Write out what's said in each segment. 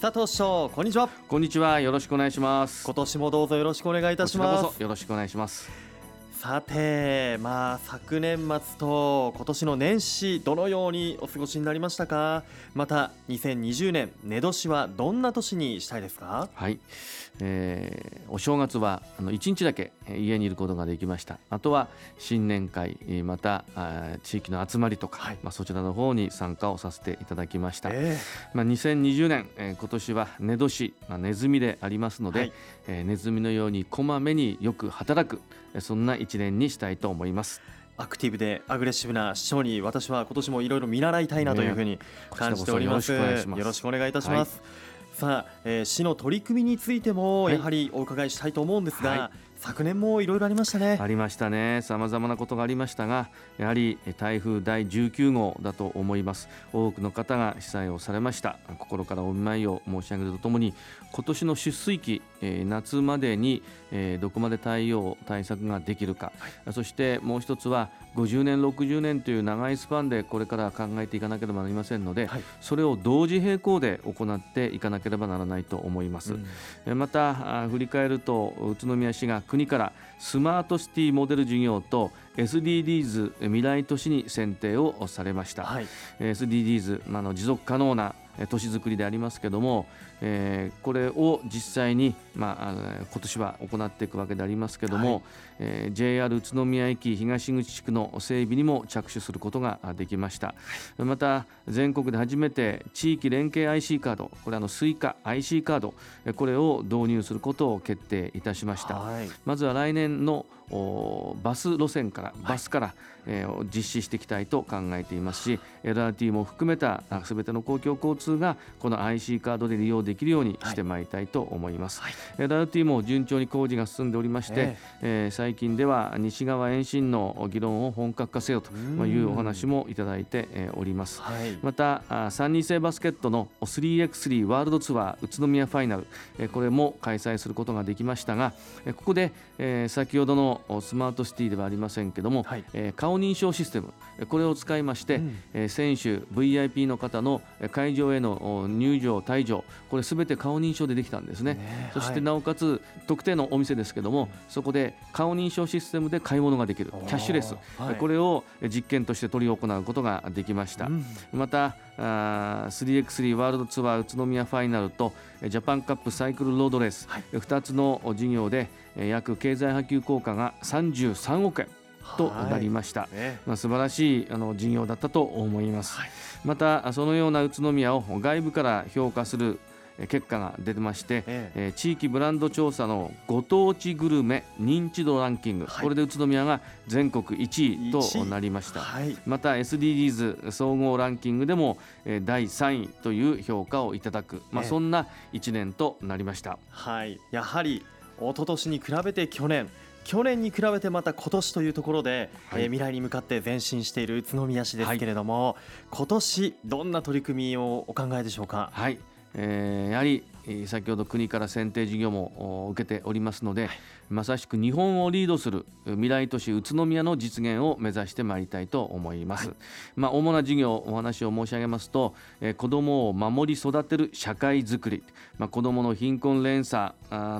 佐藤師匠こんにちは。こんにちは。よろしくお願いします。今年もどうぞよろしくお願いいたします。よろしくお願いしますさてまあ昨年末と今年の年始どのようにお過ごしになりましたか？また2020年寝年はどんな年にしたいですか？はい、えー、お正月はあの1日だけ家にいることができました。あとは新年会また地域の集まりとか、はい、まあ、そちらの方に参加をさせていただきました、えー、まあ、2020年、えー、今年は寝年、まあ、ネズミでありますので、はい、えー、ネズミのようにこまめによく働くそんな一年にしたいと思います。アクティブでアグレッシブな市長に私は今年もいろいろ見習いたいなというふうに感じております、ね、よろしくお願いいたします、はい、さあ、えー、市の取り組みについてもやはりお伺いしたいと思うんですが、はい昨年もいろいろありましたね。ありましたね。さまざまなことがありましたがやはり台風第19号だと思います。多くの方が被災をされました。心からお見舞いを申し上げるとともに今年の出水期、えー、夏までに、えー、どこまで対応対策ができるか、はい、そしてもう一つは50年60年という長いスパンでこれから考えていかなければなりませんので、はい、それを同時並行で行っていかなければならないと思います、うん、また振り返ると宇都宮市が国からスマートシティモデル事業と SDGs 未来都市に選定をされました、はい、SDGs、まあ、の持続可能な都市づくりでありますけども、えー、これを実際に、まあ、今年は行っていくわけでありますけども、はい、えー、JR 宇都宮駅東口地区の整備にも着手することができました、また全国で初めて地域連携 IC カードこれあのスイカ IC カードこれを導入することを決定いたしました、はい、まずは来年のバス路線からバスから、はい、えー、実施していきたいと考えていますし LRT も含めたすべての公共交通がこの IC カードで利用できるようにしてまいりたいと思います、はい、LRT も順調に工事が進んでおりまして、えー、えー、最近では西側延伸の議論を本格化せよというお話もいただいております、はい、また3人制バスケットの 3x3 ワールドツアー宇都宮ファイナルこれも開催することができましたがここで先ほどのスマートシティではありませんけども、はい、えー、顔認証システムこれを使いまして、うん、えー、選手 VIP の方の会場への入場退場これすべて顔認証でできたんですね、ね、そしてなおかつ特定のお店ですけどもそこで顔認証システムで買い物ができるキャッシュレス、はい、これを実験として取り行うことができました、うん、またあ 3x3 ワールドツアー宇都宮ファイナルとジャパンカップサイクルロードレース、はい、2つの事業で約経済波及効果が33億円となりました、はいね、まあ、素晴らしいあの事業だったと思います、はい、またそのような宇都宮を外部から評価する結果が出てまして、ええ、地域ブランド調査のご当地グルメ認知度ランキング、はい、これで宇都宮が全国1位となりました、はい、また SDGs 総合ランキングでも第3位という評価をいただく、まあ、そんな1年となりました、はい、やはり一昨年に比べて去年。去年に比べてまた今年というところで、はい、えー、未来に向かって前進している宇都宮市ですけれども、はい、今年どんな取り組みをお考えでしょうか？はいえー、やはり先ほど国から選定事業も受けておりますので、はい、まさしく日本をリードする未来都市宇都宮の実現を目指してまいりたいと思います、はい、まあ、主な事業お話を申し上げますと、えー、子どもを守り育てる社会づくり、まあ、子どもの貧困連鎖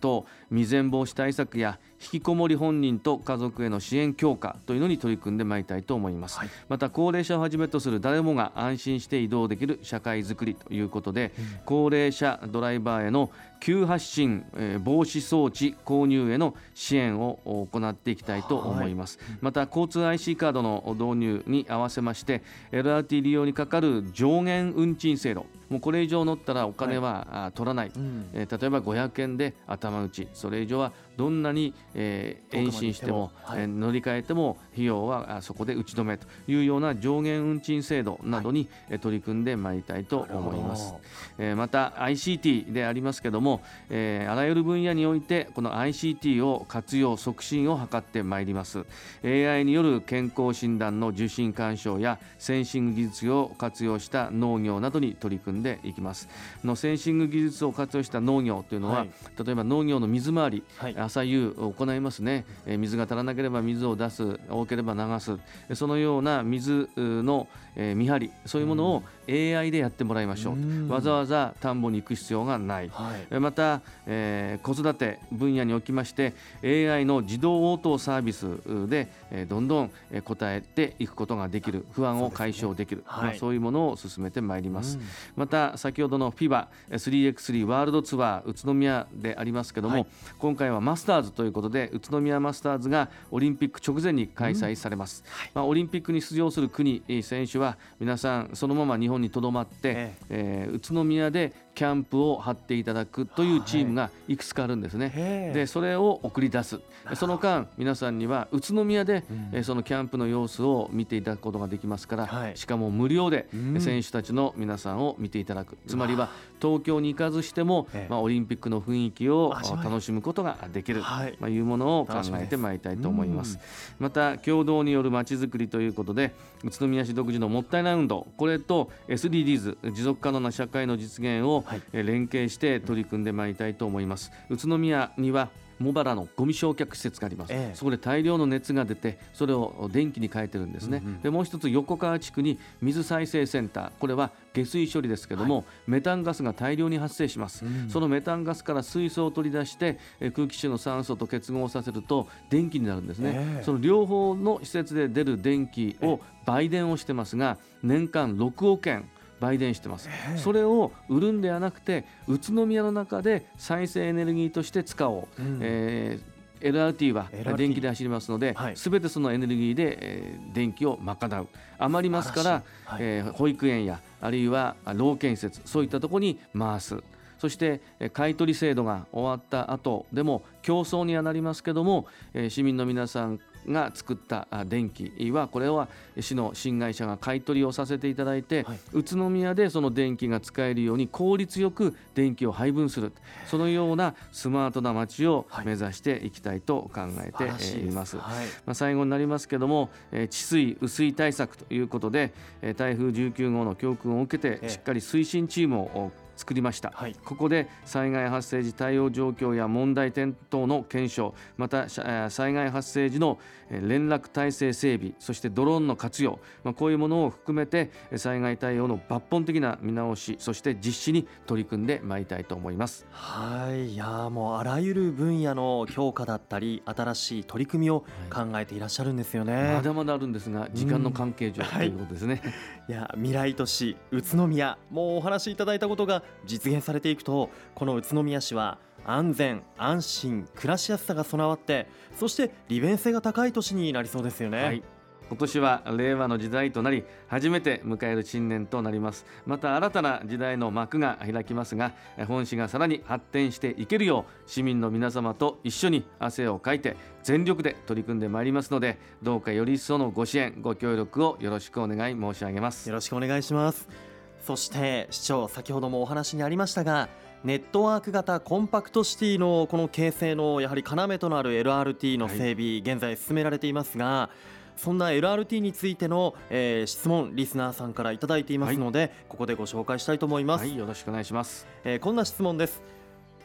と未然防止対策や引きこもり本人と家族への支援強化というのに取り組んでまいりたいと思います、はい、また高齢者をはじめとする誰もが安心して移動できる社会づくりということで、うん、高齢者ドライバーへの急発進、えー、防止装置購入への支援を行っていきたいと思います、はい、また交通 IC カードの導入に合わせまして LRT 利用にかかる上限運賃制度もうこれ以上乗ったらお金は、はい、取らない、うん、えー、例えば500円で頭打ち。それ以上はどんなに、えー、延伸しても、はい、乗り換えても費用はそこで打ち止めというような上限運賃制度などに、はい、取り組んでまいりたいと思います、えー、また ICT でありますけども、えー、あらゆる分野においてこの ICT を活用促進を図ってまいります。AI による健康診断の受診干渉やセンシング技術を活用した農業などに取り組んでいきます。のセンシング技術を活用した農業というのは、はい、例えば農業の水回り、はい。朝夕行いますね、え水が足らなければ水を出す多ければ流す。そのような水の、え見張りそういうものを AI でやってもらいましょう。わざわざ田んぼに行く必要がない、はい、また、えー、子育て分野におきまして AI の自動応答サービスで、えー、どんどん答えていくことができる不安を解消できるそう、ね。はい、まあ、そういうものを進めてまいります、また先ほどの FIBA3x3 ワールドツアー宇都宮でありますけども、はい、今回はマスターズということで宇都宮マスターズがオリンピック直前に開催されます、まあ、オリンピックに出場する国選手は皆さんそのまま日本にとどまって、え。えー、宇都宮でキャンプを張っていただくというチームがいくつかあるんですね。でそれを送り出す。その間皆さんには宇都宮で、うん、そのキャンプの様子を見ていただくことができますから、はい、しかも無料で選手たちの皆さんを見ていただく、つまりは東京に行かずしても、まあ、オリンピックの雰囲気を楽しむことができる、はい、まあ、いうものを考えてまいりたいと思います。また共同によるまちづくりということで宇都宮市独自のもったいない運動これと SDGs 持続可能な社会の実現を連携して取り組んでまいりたいと思います。宇都宮には茂原のゴミ焼却施設があります、ええ、そこで大量の熱が出てそれを電気に変えてるんですね、うんうん、でもう一つ横川地区に水再生センター。これは下水処理ですけども、はい、メタンガスが大量に発生します、うん、そのメタンガスから水素を取り出して空気中の酸素と結合させると電気になるんですね、え、その両方の施設で出る電気を売電をしてますが年間6億円売電してます、それを売るんではなくて宇都宮の中で再生エネルギーとして使おう、うん、えー LRT は電気で走りますので、す、べ、てそのエネルギーで、えー、電気を賄う。余りますから、はい、えー、保育園やあるいは老健施設そういったところに回す。そして買取制度が終わった後でも競争にはなりますけども市民の皆さんが作った電気はこれは市の新会社が買い取りをさせていただいて、はい、宇都宮でその電気が使えるように効率よく電気を配分するそのようなスマートな街を目指していきたいと考えています。はい、まあ、最後になりますけども治水雨水対策ということで台風19号の教訓を受けてしっかり推進チームを作りました、はい、ここで災害発生時対応状況や問題点等の検証また災害発生時の連絡体制整備そしてドローンの活用、まあ、こういうものを含めて災害対応の抜本的な見直しそして実施に取り組んでまいりたいと思います。はい。いやもうあらゆる分野の強化だったり新しい取り組みを考えていらっしゃるんですよね、はい、まだまだあるんですが時間の関係上、ということですね、はい、いや未来都市宇都宮もうお話しいただいたことが実現されていくとこの宇都宮市は安全安心暮らしやすさが備わってそして利便性が高い都市になりそうですよね、はい。今年は令和の時代となり初めて迎える新年となります。また新たな時代の幕が開きますが本市がさらに発展していけるよう市民の皆様と一緒に汗をかいて全力で取り組んでまいりますのでどうかより一層のご支援ご協力をよろしくお願い申し上げます。よろしくお願いしますそして市長先ほどもお話にありましたがネットワーク型コンパクトシティのこの形成のやはり要となる LRT の整備、現在進められていますがそんな LRT についての、えー、質問リスナーさんからいただいていますので、はい、ここでご紹介したいと思います、はい、よろしくお願いします、えー、こんな質問です。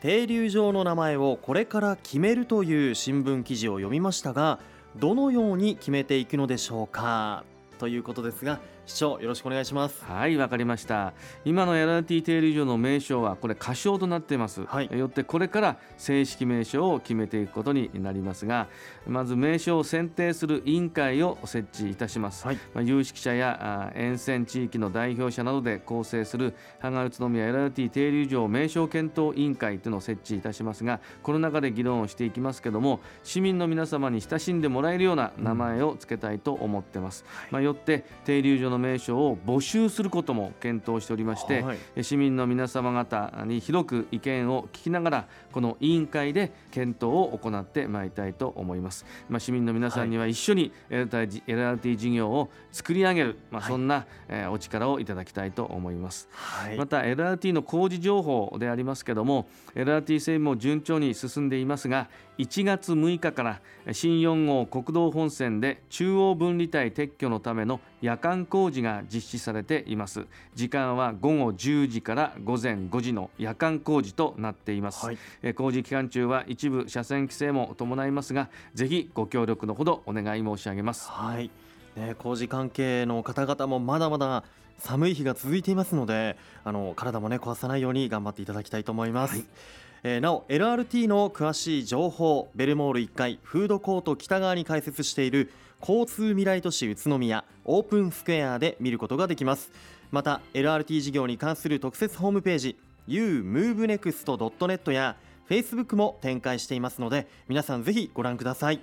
停留場の名前をこれから決めるという新聞記事を読みましたがどのように決めていくのでしょうか？ということですが市長よろしくお願いします。はいわかりました。今の LRT 停留所の名称はこれ仮称となっています、はい、よってこれから正式名称を決めていくことになりますがまず名称を選定する委員会を設置いたします、はい、まあ、有識者や沿線地域の代表者などで構成する芳賀宇都宮 LRT 停留所名称検討委員会というのを設置いたしますがこの中で議論をしていきますけども市民の皆様に親しんでもらえるような名前を付けたいと思ってます、うん、まあ、よって停留所の名称を募集することも検討しておりまして、はい、市民の皆様方に広く意見を聞きながらこの委員会で検討を行ってまいりたいと思います、まあ、市民の皆さんには一緒に LRT 事業を作り上げる、まあ、そんな、えお力をいただきたいと思います、はい、また LRT の工事情報でありますけども LRT 整備も順調に進んでいますが1月6日から新4号国道本線で中央分離帯撤去のための夜間工事が実施されています。時間は午後10時から午前5時の夜間工事となっています、はい、工事期間中は一部車線規制も伴いますがぜひご協力のほどお願い申し上げます。はい。ね、工事関係の方々もまだまだ寒い日が続いていますのであの体もね壊さないように頑張っていただきたいと思います、はい、なお LRT の詳しい情報ベルモール1階フードコート北側に開設している交通未来都市宇都宮オープンスクエアで見ることができます。また LRT 事業に関する特設ホームページ umovenext.net や Facebook も展開していますので皆さんぜひご覧ください。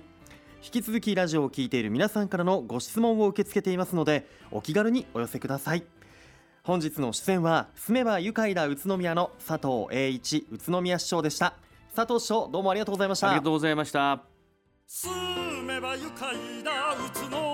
引き続きラジオを聴いている皆さんからのご質問を受け付けていますのでお気軽にお寄せください。本日の出演は住めば愉快だ宇都宮の佐藤栄一宇都宮市長でした。佐藤市長どうもありがとうございました。ありがとうございました。住めば愉快だ宇都